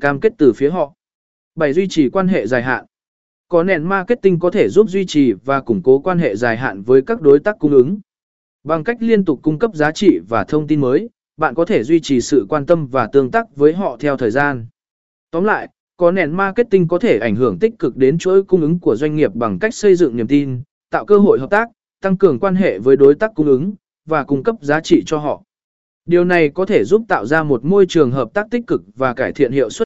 cam kết từ phía họ. 7. Duy trì quan hệ dài hạn. Có nền marketing có thể giúp duy trì và củng cố quan hệ dài hạn với các đối tác cung ứng. Bằng cách liên tục cung cấp giá trị và thông tin mới, bạn có thể duy trì sự quan tâm và tương tác với họ theo thời gian. Tóm lại, có nền marketing có thể ảnh hưởng tích cực đến chuỗi cung ứng của doanh nghiệp bằng cách xây dựng niềm tin, tạo cơ hội hợp tác, tăng cường quan hệ với đối tác cung ứng và cung cấp giá trị cho họ. Điều này có thể giúp tạo ra một môi trường hợp tác tích cực và cải thiện hiệu suất